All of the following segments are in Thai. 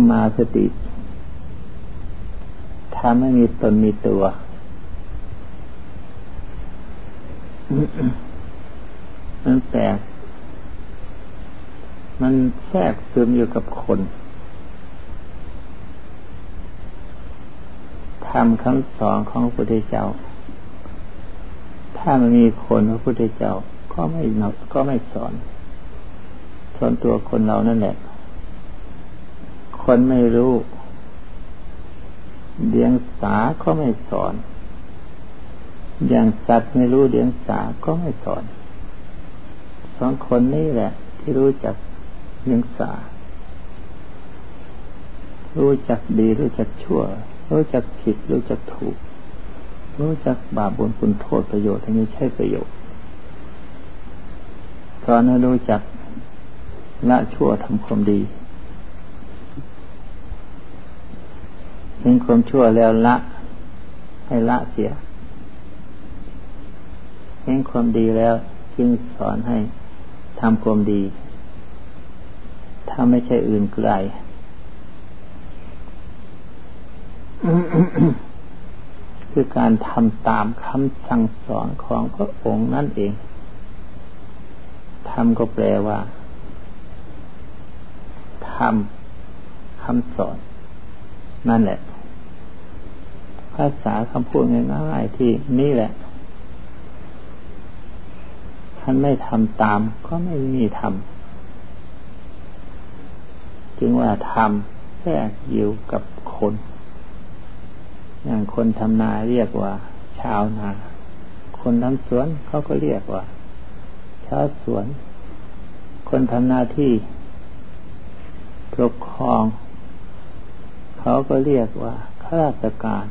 มมาสติทำให้มีตนมีตัว มันแปลก มันแทรกซึมอยู่กับคนทำคำสอนของพระพุทธเจ้า ถ้ามันมีคนพระพุทธเจ้าก็ไม่ก็ไม่สอนส่วนตัวคนเรานั่นแหละ คนไม่รู้เดียงสาก็ไม่สอน อย่างสัตว์ไม่รู้เดียงสาก็ไม่สอน สองคนนี้แหละ ที่รู้จักเดียงสา รู้จักดี รู้จักชั่ว รู้จักผิด รู้จักถูก รู้จักบาปบุญคุณโทษประโยชน์ที่ไม่ใช่ประโยชน์สอนให้รู้จักละชั่วทำความดี เห็นความชั่วแล้วละ ให้ละเสีย เห็นความดีแล้วจึงสอนให้ทำความดี ถ้าไม่ใช่อื่นไกลคือการทำตามคำสั่งสอนของพระองค์นั่นเองทำก็แปลว่าทำคำสอน นั่นแหละ ภาษาคำพูดง่ายๆที่นี่แหละ ท่านไม่ทำตาม ก็ไม่มีทำจึงว่าทำแทรกอยู่กับคน อย่างคนทำนาเรียกว่า ชาวนา คนทำสวนเขาก็เรียกว่า ชาวสวน คนทำหน้าที่ปกครอง เขาก็เรียกว่าข้าราชการ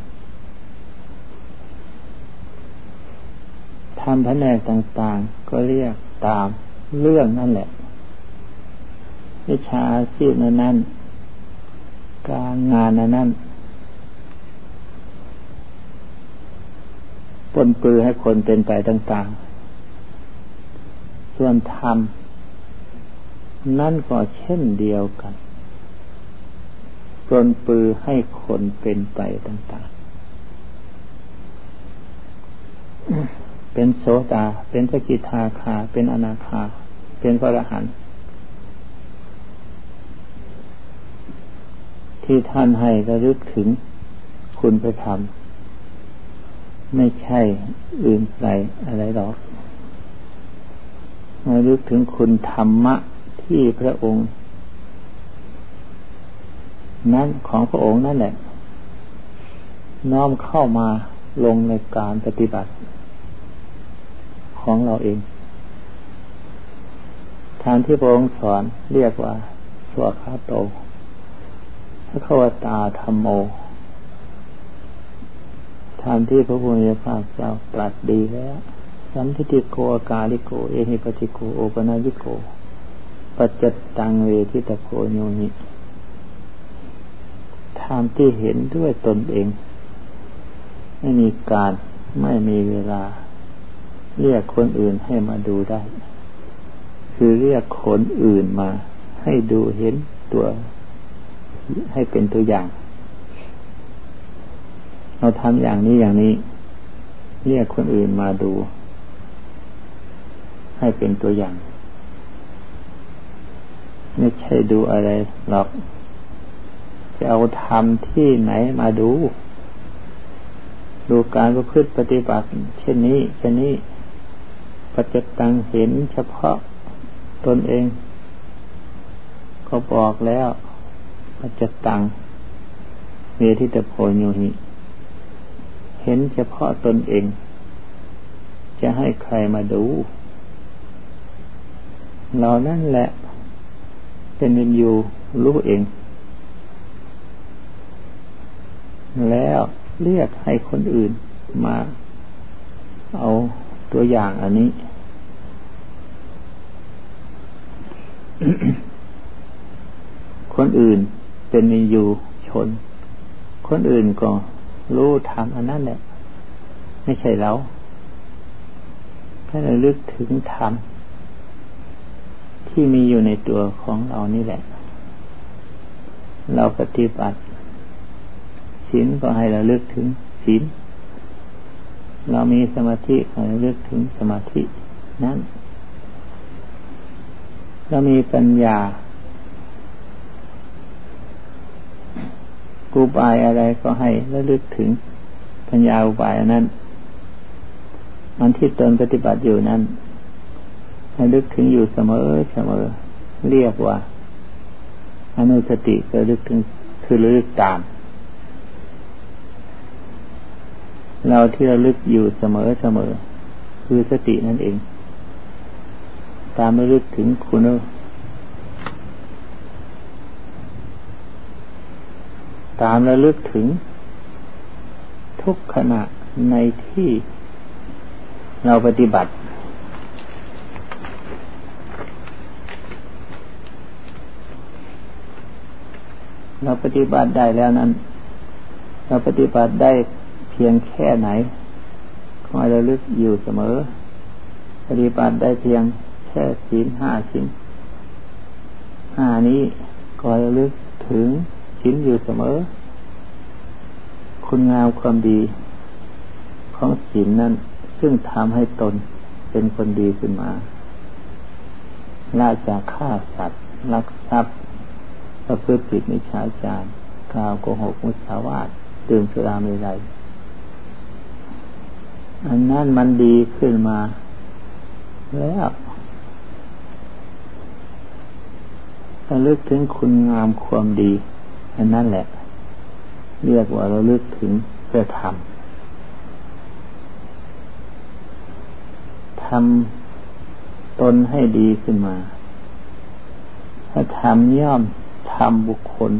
ทำแผนกต่างๆ ก็เรียกตามเรื่องนั่นแหละ วิชาอาชีพนั้นนั้นการงานนั้นนั้นปนปือให้คนเป็นไปต่างๆ ส่วนธรรม นั่นก็เช่นเดียวกันปนปือให้คนเป็นไปต่างๆ เป็นโสตาเป็นสกิทาคา เป็นอนาคา เป็นพระอรหันต์ที่ท่านให้ระลึกถึงคุณพระธรรม ไม่ใช่อื่นไกลอะไรหรอกระลึกถึงคุณธรรมะที่พระองค์ นั้นของพระองค์นั่นแหละ น้อมเข้ามาลงในการปฏิบัติ ของเราเอง ทางที่พระองค์สอนเรียกว่าสวขาโตพระควตาธรรมโมทางที่พระพุทธเจ้าเจ้าตรัสดีแล้ว สัมทิติโกอากาลิโก เอหิปติโกโอปนายิโกปัจจตังเวทิตโกโยนิทางที่เห็นด้วยตนเอง ไม่มีการไม่มีเวลา เรียกคนอื่นให้มาดูได้ คือเรียกคนอื่นมา ให้ดูเห็นตัว ให้เป็นตัวอย่าง เราทำอย่างนี้อย่างนี้ เรียกคนอื่นมาดู ให้เป็นตัวอย่าง ไม่ใช่ดูอะไรหรอก จะเอาทำที่ไหนมาดูดูการประพฤติปฏิบัติ เช่นนี้ เช่นนี้ จจตังเห็นเฉพาะตนเอง ก็บอกแล้วปัจจตังเวทิตโพโยหิเห็นเฉพาะตนเอง จะให้ใครมาดู เรานั่นแหละ เป็นวินยูรู้เอง แล้วเรียกให้คนอื่นมา เอาตัวอย่างอันนี้ คนอื่นเป็นมีอยู่ชน คนอื่นก็รู้ทำอันนั้นแหละ ไม่ใช่เราให้เราลึกถึงธรรมที่มีอยู่ในตัวของเรานี่แหละ เราปฏิบัติศีลก็ให้เราลือกถึงศีลเรามีสมาธิให้เราลือกถึงสมาธินั้น เรามีปัญญากูบายอะไรก็ให้ระลึกถึงปัญญาอุบายนั้นมันที่ตนปฏิบัติอยู่นั้นระลึกถึงอยู่เสมอเสมอ เรียกว่า อนุสติระลึกถึงคือระลึกตาม เราที่ระลึกอยู่เสมอเสมอ คือสตินั่นเอง ตามระลึกถึงคุณตามระลึกถึง ทุกขณะในที่เราปฏิบัติ เราปฏิบัติได้แล้วนั้น เราปฏิบัติได้เพียงแค่ไหนคอยระลึกอยู่เสมอ ปฏิบัติได้เพียง แค่ศีลห้าชิ้นห้านี้คอยระลึกถึงชิ้นอยู่เสมอ คุณงามความดีของศีลนั้น ซึ่งทำให้ตนเป็นคนดีขึ้นมาลาจากฆ่าสัตว์ลักทรัพย์ประพฤติผิดในชาจารกล่าวโกหกมุสาวาทตื่นสุราไม่ไรอันนั้นมันดีขึ้นมา แล้ว ระลึกถึงคุณงามความดีอันนั้นแหละ เรียกว่าเราลึกถึงเพื่อทำทำตนให้ดีขึ้นมา ถ้าทำย่อมทำบุคคล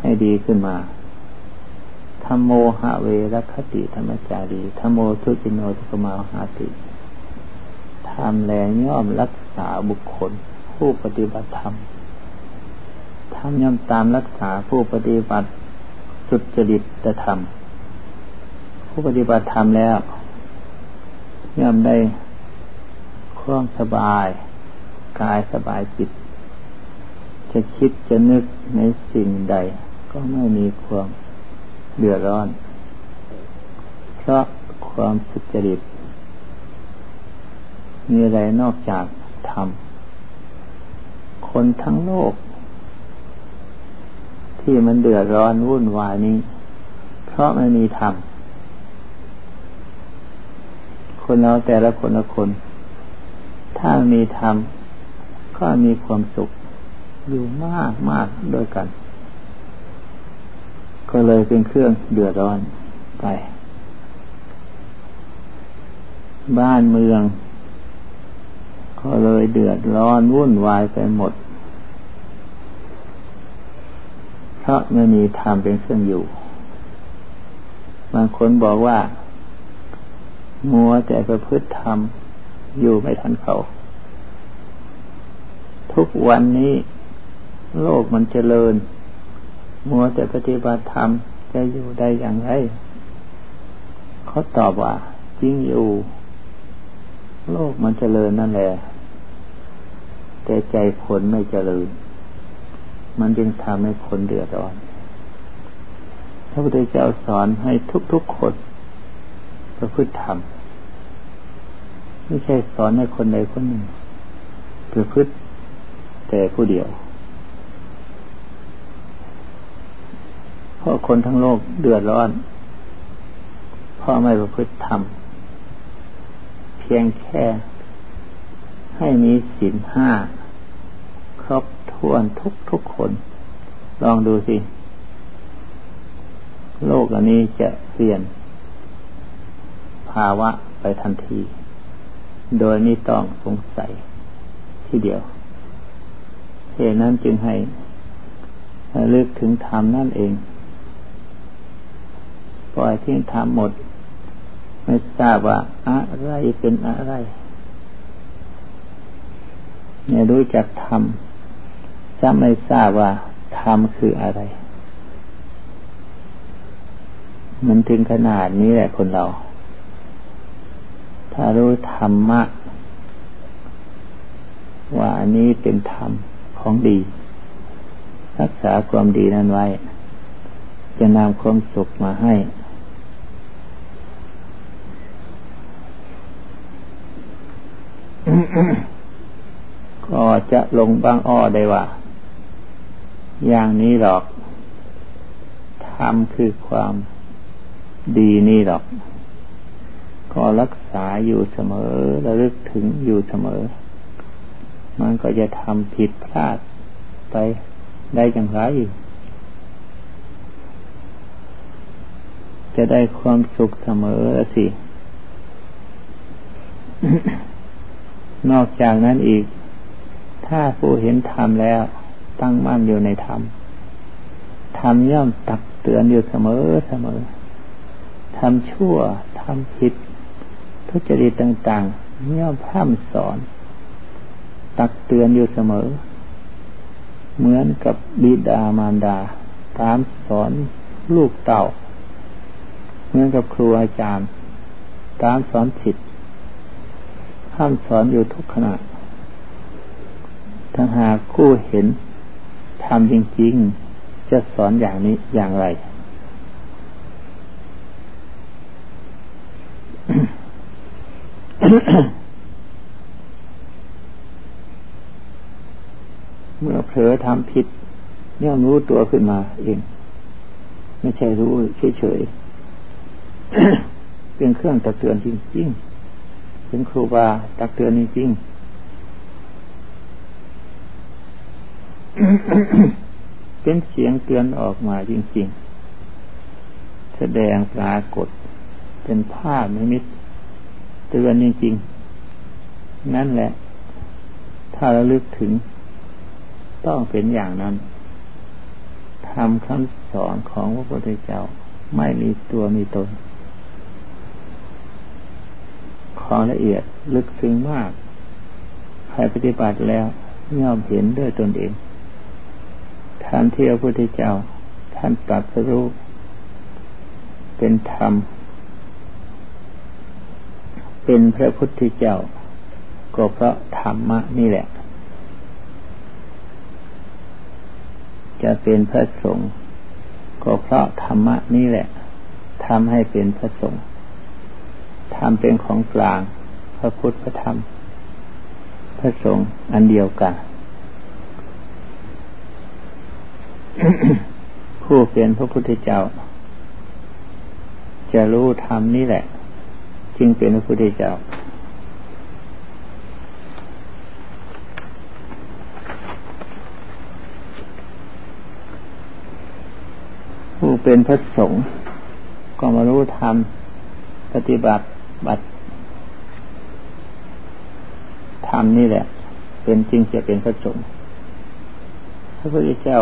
ให้ดีขึ้นมาธรรมโมหะเวรคติธรรมจารีธรรมโมทุจิโนทุกมาหาติทำแลย่อมรักษาบุคคล ผู้ปฏิบัติธรรม ทำย่อมตามรักษาผู้ปฏิบัติสุดจริตธรรม ผู้ปฏิบัติธรรมแล้ว ย่อมได้ความสบาย กายสบายจิต จะคิดจะนึกในสิ่งใด ก็ไม่มีความเดือดร้อน เพราะความสุจริต มีอะไรนอกจากธรรม คนทั้งโลก ที่มันเดือดร้อนวุ่นวายนี้ เพราะไม่มีธรรมคนเราแต่ละคนละคน ถ้ามีธรรมก็มีความสุขอยู่มากมากด้วยกัน ก็เลยเป็นเครื่องเดือดร้อนไป บ้านเมือง ก็เลยเดือดร้อนวุ่นวายไปหมดพ ราะไม่มีธรรมเป็นเครื่องอยู่ บางคนบอกว่า มัวแต่ประพฤติธรรมอยู่ไม่ทันเขา ทุกวันนี้ โลกมันเจริญ มัวแต่ปฏิบัติธรรมจะอยู่ได้อย่างไร เขาตอบว่า จริงอยู่ โลกมันเจริญนั่นแหละ แต่ใจคนไม่เจริญ มันจึงทำให้คนเดือดร้อนพระพุทธเจ้าสอนให้ทุกๆคนประพฤติธรรมไม่ใช่สอนให้คนใดคนหนึ่งประพฤติแต่ผู้เดียวเพราะคนทั้งโลกเดือดร้อนเพราะไม่ประพฤติธรรมเพียงแค่ให้มีศีลห้าครบ ถ้วนทุกทุกคน ลองดูสิ โลกอันนี้จะเปลี่ยน ภาวะไปทันที โดยไม่ต้องสงสัยที่เดียวเหตุนั้นจึงให้ลึกถึงธรรมนั่นเอง ปล่อยทิ้งธรรมหมด ไม่ทราบว่าอะไรเป็นอะไรเนี่ยรู้จักธรรม จะไม่ทราบว่าธรรมคืออะไร มันถึงขนาดนี้แหละคนเรา ถ้ารู้ธรรมะ ว่าอันนี้เป็นธรรมของดี รักษาความดีนั้นไว้ จะนำความสุขมาให้ก็จะลงบางอ้อได้ว่า อย่างนี้หรอกทำคือความดีนี่หรอก ก็รักษาอยู่เสมอระลึกถึงอยู่เสมอ มันก็จะทำผิดพลาดไปได้อย่างไรจะได้ความสุขเสมอสิ นอกจากนั้นอีก ถ้าผู้เห็นธรรมแล้ว ตั้งมั่นอยู่ในธรรมธรรมย่อมตักเตือนอยู่เสมอเสมอทำชั่วทำผิด ทุจริตต่างๆย่อมพร่ำสอน ตักเตือนอยู่เสมอ เหมือนกับบิดามารดา ตามสอนลูกเต่า เหมือนกับครูอาจารย์ ตามสอนผิดห้ามสอนอยู่ทุกขณะถ้าหากคู่เห็น ทำจริง ๆ จะสอนอย่างนี้อย่างไร เมื่อเผลอทำผิดย่อมรู้ตัวขึ้นมาเอง ไม่ใช่รู้เฉยๆเป็นเครื่องตักเตือนจริงๆเป็นครูบาตักเตือนจริง เป็นเสียงเตือนออกมาจริง ๆ แสดงปรากฏ เป็นภาพนิมิตเตือนจริง ๆ นั่นแหละ ถ้าเราลึกถึง ต้องเป็นอย่างนั้นทำคำสอนของพระพุทธเจ้าไม่มีตัวมีตนความละเอียดลึกซึ้งมาก ใครปฏิบัติแล้วย่อมเห็นด้วยตนเอง ท่านที่พระพุทธเจ้า ท่านตรัสรู้เป็นธรรม เป็นพระพุทธเจ้า ก็เพราะธรรมะนี่แหละ จะเป็นพระสงฆ์ก็เพราะธรรมะนี่แหละทำให้เป็นพระสงฆ์ธรรมเป็นของกลาง พระพุทธพระธรรม พระสงฆ์อันเดียวกัน ผู้เป็นพระพุทธเจ้า จะรู้ธรรมนี่แหละ จึงเป็นพระพุทธเจ้า ผู้เป็นพระสงฆ์ก็มารู้ธรรมปฏิบัติบัติธรรมนี่แหละ เป็นจริงจะเป็นพระสงฆ์พระพุทธเจ้า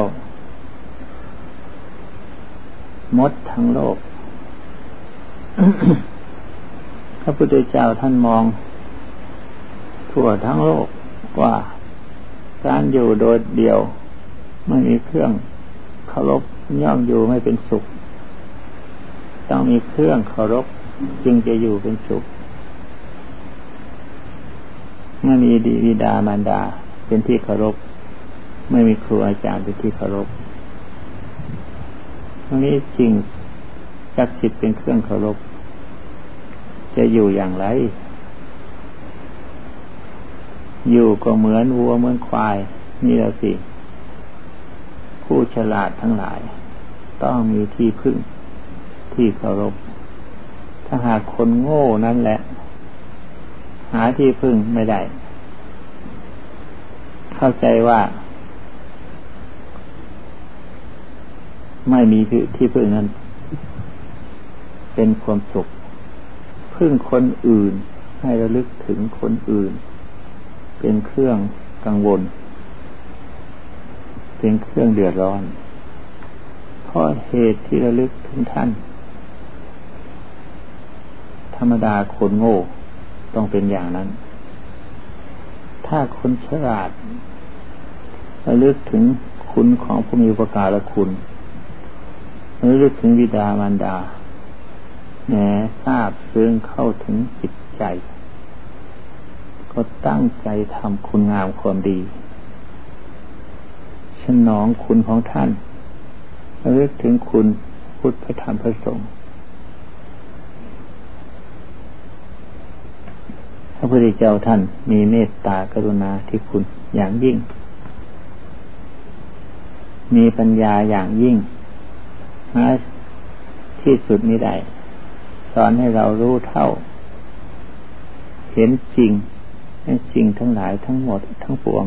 มดทั้งโลก พระพุทธเจ้าท่านมอง ทั่วทั้งโลกว่าการอยู่โดยเดี่ยว ไม่มีเครื่องเคารพย่อมอยู่ไม่เป็นสุข ต้องมีเครื่องเคารพจึงจะอยู่เป็นสุขเมื่อมีดีวิดามารดาเป็นที่เคารพ ไม่มีครูอาจารย์เป็นที่เคารพ ตรงนี้จริงจักจิตเป็นเครื่องเคารพจะอยู่อย่างไร อยู่ก็เหมือนวัวเหมือนควาย นี่แหละสิ ผู้ฉลาดทั้งหลาย ต้องมีที่พึ่งที่เคารพ ถ้าหากคนโง่นั่นแหละ หาที่พึ่งไม่ได้ เข้าใจว่า ไม่มีที่พึ่งนั้น เป็นความสุข พึ่งคนอื่น ให้ระลึกถึงคนอื่น เป็นเครื่องกังวล เป็นเครื่องเดือดร้อน เพราะเหตุที่ระลึกถึงท่าน ธรรมดาคนโง่ต้องเป็นอย่างนั้น ถ้าคนฉลาดระลึกถึงคุณของผู้มีอุปการะคุณ ระลึกถึงวิดามารดาแหนทราบซึ้งเข้าถึงจิตใจ ก็ตั้งใจทำคุณงามความดีชสนองคุณของท่านระลึกถึงคุณพุทธพระธรรมพระสงฆ์พระพุทธเจ้าท่านมีเมตตากรุณาที่คุณอย่างยิ่ง มีปัญญาอย่างยิ่ง หาที่สุดนี้ได้สอนให้เรารู้เท่า เห็นจริงในสิ่งทั้งหลายทั้งหมดทั้งปวง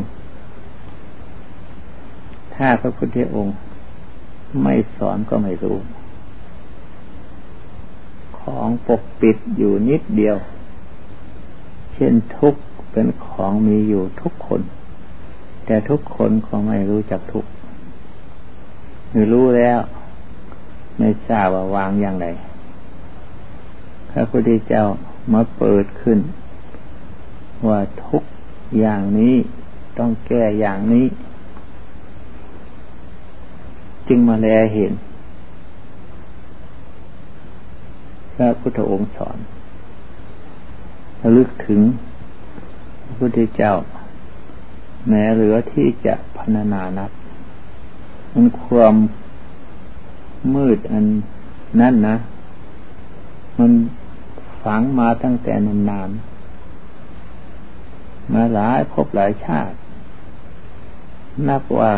ถ้าพระพุทธองค์ ไม่สอนก็ไม่รู้ ของปกปิดอยู่นิดเดียว เช่นทุกเป็นของมีอยู่ทุกคน แต่ทุกคนก็ไม่รู้จักทุกหรือรู้แล้ว ไม่ทราบว่าวางอย่างไร พระพุทธเจ้ามาเปิดขึ้น ว่าทุกอย่างนี้ต้องแก้อย่างนี้ จึงมาแลเห็น พระพุทธองค์สอนระลึกถึงพระพุทธเจ้า แม้เหลือที่จะพรรณนานับมันความ มืดอันนั่นนะ มันฝังมาตั้งแต่นานๆมาหลายพบหลายชาติ นับว่า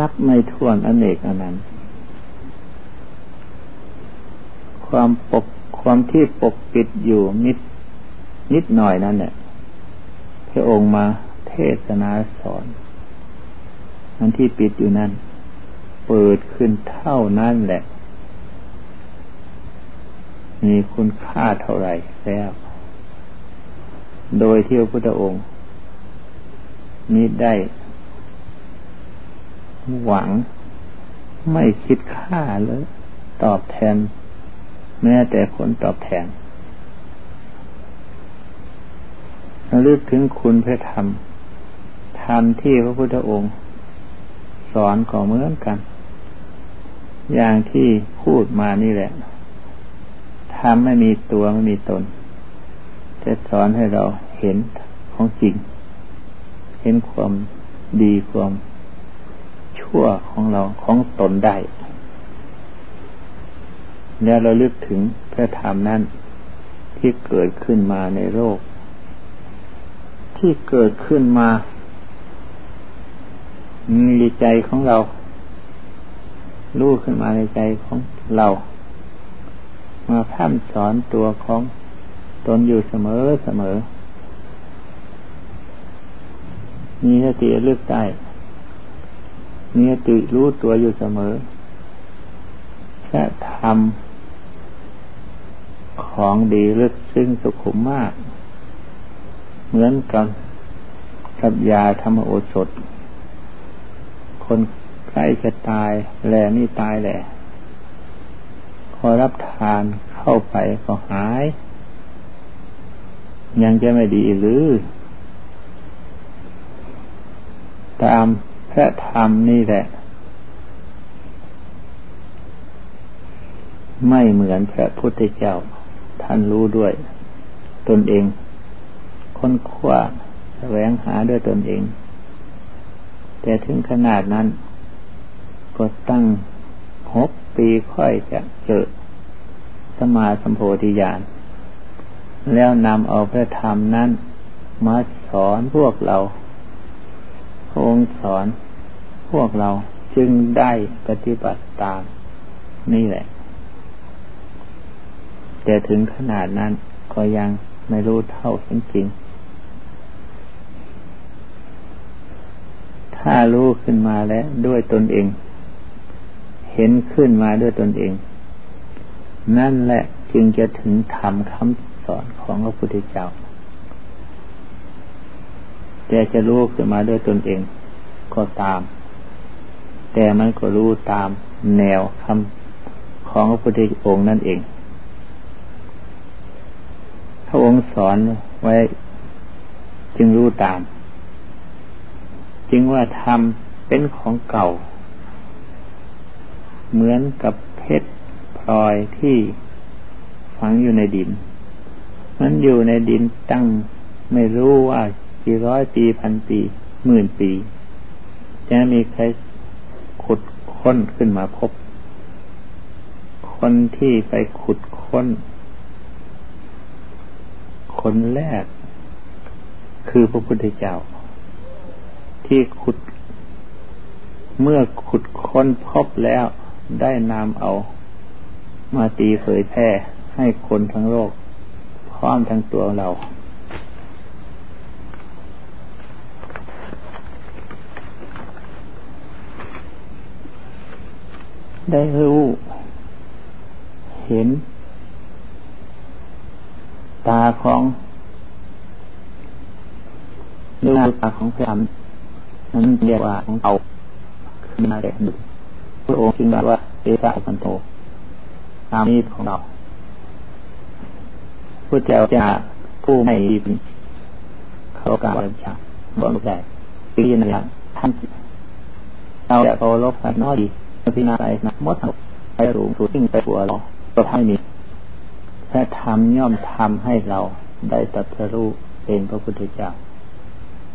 นับไม่ถ้วนอเนกอนันต์ความปกความที่ปกปิดอยู่นิดนิดหน่อยนั่นเนี่ยพระองค์มาเทศนาสอนอันที่ปิดอยู่นั่น เปิดขึ้นเท่านั้นแหละ มีคุณค่าเท่าไหร่แล้ว โดยที่พระพุทธองค์นี้ได้ หวังไม่คิดค่าเลย ตอบแทน แม้แต่ผลตอบแทนระลึกถึงคุณพระธรรม ธรรมที่พระพุทธองค์ สอนก็เหมือนกัน อย่างที่พูดมานี่แหละธรรมไม่มีตัวไม่มีตนจะสอนให้เราเห็นของจริง เห็นความดีความชั่วของเราของตนได้ แล้วเราลึกถึงพระธรรมนั้นที่เกิดขึ้นมาในโลก ที่เกิดขึ้นมาในใจของเรา รู้ขึ้นมาในใจของเรา มาพร่ำสอนตัวของตนอยู่เสมอเสมอ มีสติเลือกได้มีติรู้ตัวอยู่เสมอแค่ทำของดีลึกซึ้งสุขุมมาก เหมือนกับกับยาธรรมโอสถ คน ใกล้จะตายแหลนี่ตายแหละพอรับทานเข้าไปก็หาย ยังจะไม่ดีหรือ ตามพระธรรมนี่แหละ ไม่เหมือนพระพุทธเจ้า ท่านรู้ด้วย ตนเอง ค้นคว้าแสวงหาด้วยตนเอง แต่ถึงขนาดนั้น ก็ตั้งหกปีค่อยจะเจอสมาสัมโพธิญาณแล้วนำเอาพระธรรมนั้นมาสอนพวกเราพระองค์สอนพวกเราจึงได้ปฏิบัติตาม นี่แหละ แต่ถึงขนาดนั้นก็ยังไม่รู้เท่าจริงถ้ารู้ขึ้นมาแล้วด้วยตนเอง เห็นขึ้นมาด้วยตนเอง นั่นแหละจึงจะถึงธรรมคำสอนของพระพุทธเจ้า แต่จะรู้ขึ้นมาด้วยตนเองก็ตาม แต่มันก็รู้ตามแนวคำของพระพุทธองค์นั่นเอง พระองค์สอนไว้จึงรู้ตาม จึงว่าธรรมเป็นของเก่า เหมือนกับเพชรพลอยที่ฝังอยู่ในดิน มันอยู่ในดินตั้งไม่รู้ว่ากี่ร้อยปีพันปีหมื่นปีจะมีใครขุดค้นขึ้นมาพบ คนที่ไปขุดค้น คนแรก คือพระพุทธเจ้า ที่ขุด เมื่อขุดค้นพบแล้ว ได้นำเอา มาตีเผยแพร่ให้คนทั้งโลกพร้อมทั้งตัวเรา ได้รู้เห็น ตาของดูตาของพระธรรมนั้นเรียกว่าของเอาขึ้นมาแต่ดู พระองค์จึงว่าเอสาสันโตตามนี้ของเราผู้เจ้าจะผู้ไม่ดีเขาการบัญชาบอกได้ปีนั้นท่านเราจะเคารพกันน้อยดีพิจารณาไปนะมดไปรูงสุดยิ่งไปปัวเราก็ให้มีพระธรรมย่อมทำให้เราได้ตัดสู้เป็นพระพุทธเจ้า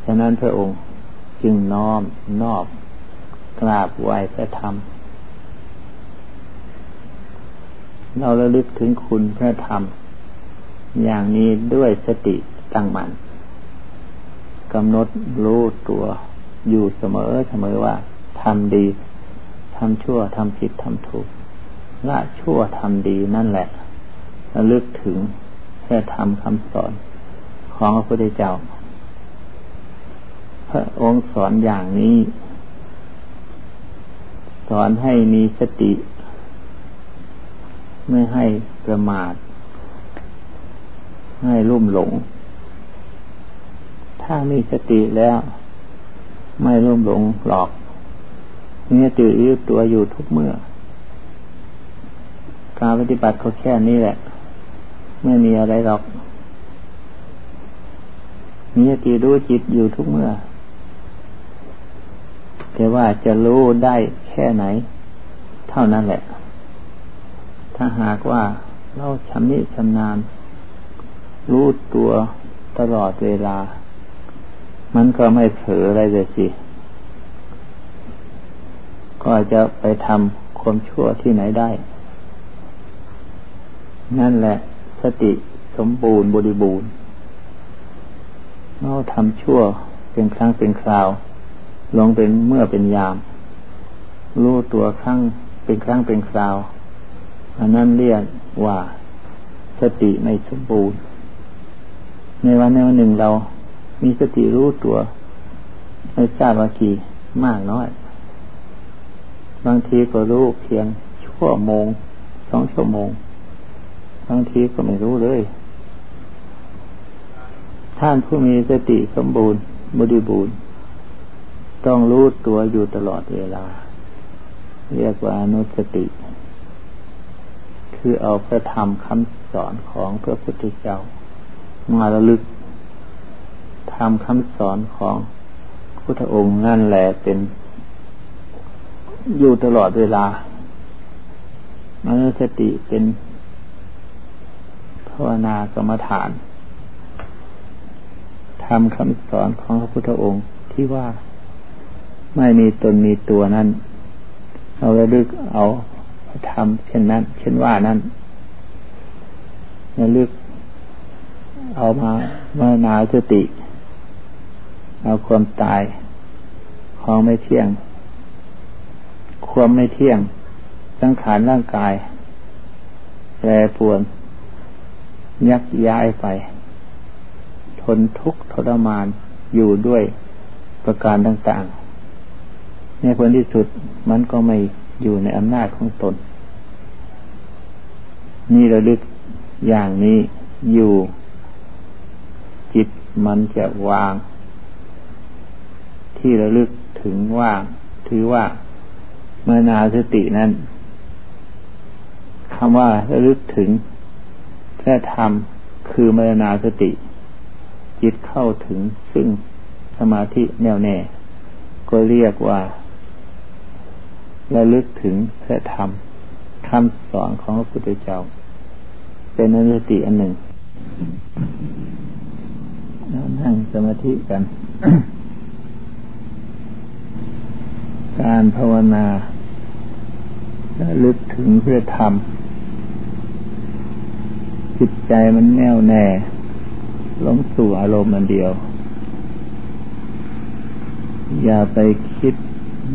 ฉะนั้นพระองค์จึงน้อมนอบกราบไหว้พระธรรม เราระลึกถึงคุณพระธรรม อย่างนี้ด้วยสติตั้งมัน่นกำหนดรู้ตัวอยู่เสมอเสมอว่าทำดีทำชั่วทำผิดทำถูกละชั่วทำดีนั่นแหละระลึกถึงแค่ทำคำสอนของพระพุทธเจ้า พระองค์สอนอย่างนี้ สอนให้มีสติ ไม่ให้ประมาท ให้ลุ่มหลง ถ้ามีสติแล้ว ไม่ลุ่มหลงหลอกนี่ตื่นรู้ตัวอยู่ทุกเมื่อ การปฏิบัติก็แค่นี้แหละ ไม่มีอะไรหรอก มีสติรู้จิตอยู่ทุกเมื่อแต่ว่าจะรู้ได้แค่ไหน เท่านั้นแหละ ถ้าหากว่าเราชำนิชำนาญ รู้ตัวตลอดเวลา มันก็ไม่เผลออะไรเลยสิ ก็จะไปทำความชั่วที่ไหนได้ นั่นแหละ สติสมบูรณ์บริบูรณ์เราทำชั่วเป็นครั้งเป็นคราว ลงเป็นเมื่อเป็นยาม รู้ตัวครั้งเป็นครั้งเป็นคราว อันนั้นเรียกว่าสติไม่สมบูรณ์ ในวันในวันหนึ่งเรามีสติรู้ตัวไม่ทราบว่ากี่มากน้อย บางทีก็รู้เพียงชั่วโมงสองชั่วโมง บางทีก็ไม่รู้เลย ท่านผู้มีสติสมบูรณ์บริบูรณ์ ต้องรู้ตัวอยู่ตลอดเวลา เรียกว่าอนุสติ คือเอาพระธรรมคำสอนของพระพุทธเจ้า มาระลึกทำคำสอนของพุทธองค์นั่นแหละเป็นอยู่ตลอดเวลามนุสติเป็นภาวนากรรมฐานทำคำสอนของพระพุทธองค์ที่ว่าไม่มีตนมีตัวนั้น เอาระลึกเอา ทำเช่นนั้น เช่นว่านั้นระลึก เอามาเมานาสติ เอาความตาย ของไม่เที่ยง ความไม่เที่ยง สังขารร่างกายแปรปวน ยักย้ายไป ทนทุกข์ทรมานอยู่ด้วยประการต่างๆ ในผลที่สุดมันก็ไม่ อยู่ในอำนาจของตน นี่ระลึกอย่างนี้อยู่ จิตมันจะวาง ที่ระลึกถึงว่างถือว่าเมื่อนาสตินั้นคำว่าระลึกถึงแค่ทำคือเมรนาสติ จิตเข้าถึงซึ่งสมาธิแน่วแน่ ก็เรียกว่า ระลึกถึงแค่ทำคำสอนของพระพุทธเจ้า เป็นนสติอันหนึ่งนั่งสมาธิกัน การภาวนาและลึกถึงเพื่อทำจิตใจมันแน่วแน่ลงสู่อารมณ์มันเดียว อย่าไปคิด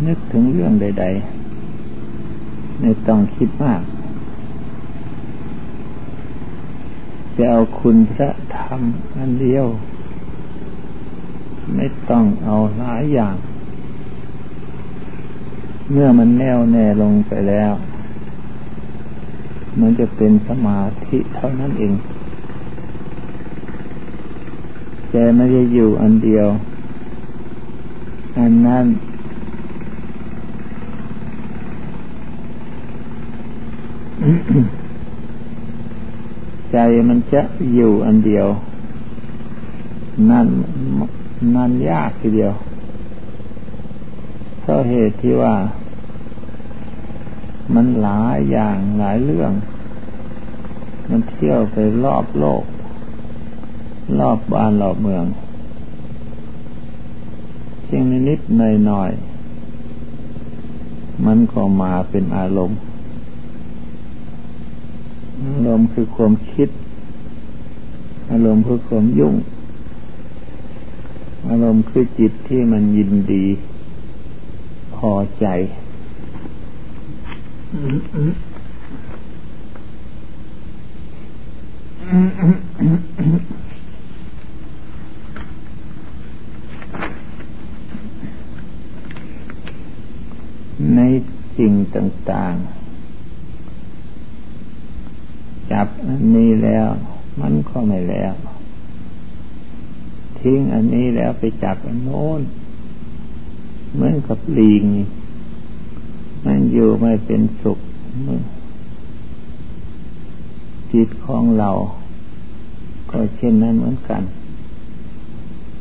นึกถึงเรื่องใด ๆ ไม่ต้องคิดมาก จะเอาคุณพระธรรมอันเดียว ไม่ต้องเอาหลายอย่าง เมื่อมันแน่วแน่ลงไปแล้ว มันจะเป็นสมาธิเท่านั้นเองแต่ไม่ได้อยู่อันเดียว อันนั้น ใจมันจะอยู่อันเดียว นั่นนั่นยากทีเดียวเพราะเหตุที่ว่า มันหลายอย่างหลายเรื่อง มันเที่ยวไปรอบโลก รอบบ้านรอบเมืองเพียงนิดหน่อยหน่อยมันก็มาเป็นอารมณ์ารมณ์คือความคิด อารมณ์คือความยุ่ง อารมณ์คือจิตที่มันยินดี พอใจในสิ่งต่าง ๆ จับอันนี้แล้ว มันก็ไม่แล้ว ทิ้งอันนี้แล้วไปจับอันโน้นเหมือนกับลิงมันอยู่ไม่เป็นสุขจิตของเรา ก็เช่นนั้นเหมือนกัน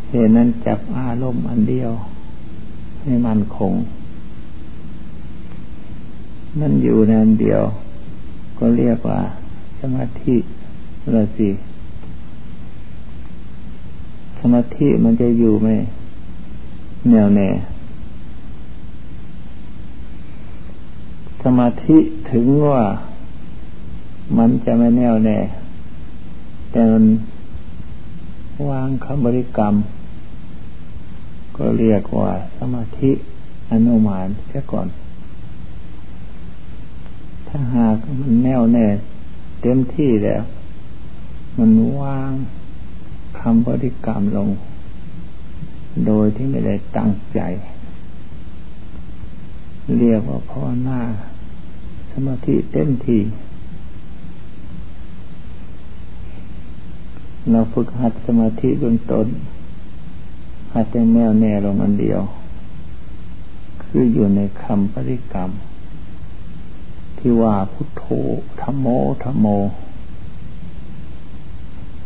เหตุนั้นจับอารมณ์อันเดียว ให้มันคงมันอยู่ในอันเดียว ก็เรียกว่า สมาธิละสิสมาธิมันจะอยู่ไหมแนวแน่ สมาธิถึงว่ามันจะไม่แน่วแน่ แต่มันวางคำบริกรรม ก็เรียกว่าสมาธิอนุมานแค่ก่อน ถ้าหากมันแน่วแน่ เต็มที่แล้ว มันวางคำบริกรรมลง โดยที่ไม่ได้ตั้งใจ เรียกว่าพ่อหน้า สมาธิเต็มที่เราฝึกหัดสมาธิเบื้องต้นหัดแต่แนวแน่ลงอันเดียว คืออยู่ในคำปริกรรม ที่ว่าพุทโธธรรมโมธรรมโม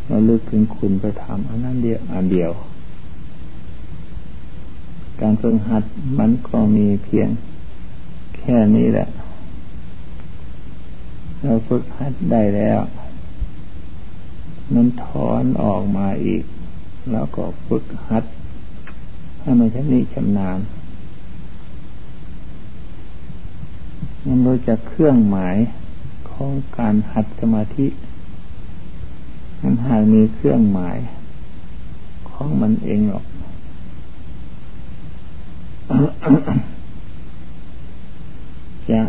เราลึกถึงคุณไปทำอันนั้นเดียวอันเดียว การฝึกหัดมันก็มีเพียงแค่นี้แหละ เราฝึกหัดได้แล้วมันถอนออกมาอีก แล้วก็ฝึกหัดให้มันชำนิชำนาญ มันรู้จักเครื่องหมายของการหัดสมาธิ มันหากมีเครื่องหมาย ของมันเองหรอกจะ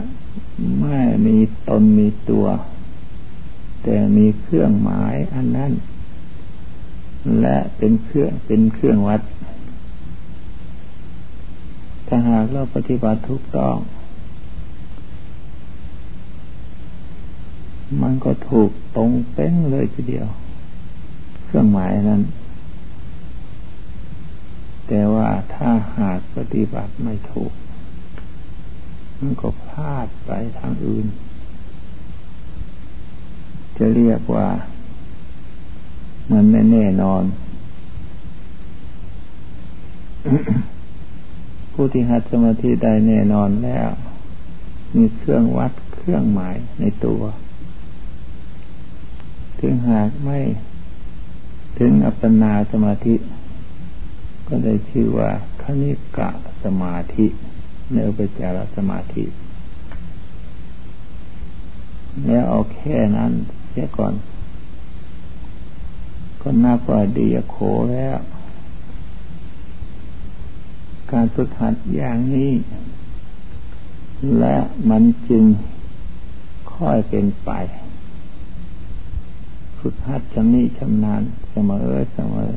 ไม่มีตนมีตัว แต่มีเครื่องหมายอันนั้น และเป็นเครื่องเป็นเครื่องวัด ถ้าหากเราปฏิบัติทุกต้อง มันก็ถูกตรงเป้งเลยทีเดียว เครื่องหมายนั้น แต่ว่าถ้าหากปฏิบัติไม่ถูก มันก็พลาดไปทางอื่น จะเรียกว่า มันไม่แน่นอน ผู้ที่หัดสมาธิได้แน่นอนแล้ว มีเครื่องวัดเครื่องหมายในตัว ถึงหากไม่ถึงอัปปนาสมาธิ ก็ได้ชื่อว่าคณิกะสมาธิในอุปจารสมาธิแล้วเอาแค่นั้นเสียก่อน ก็น่าปล่อยดีโขแล้ว การฝึกหัดอย่างนี้ และมันจึงค่อยเป็นไป ฝึกหัดชำนิชำนาญเสมอเสมอ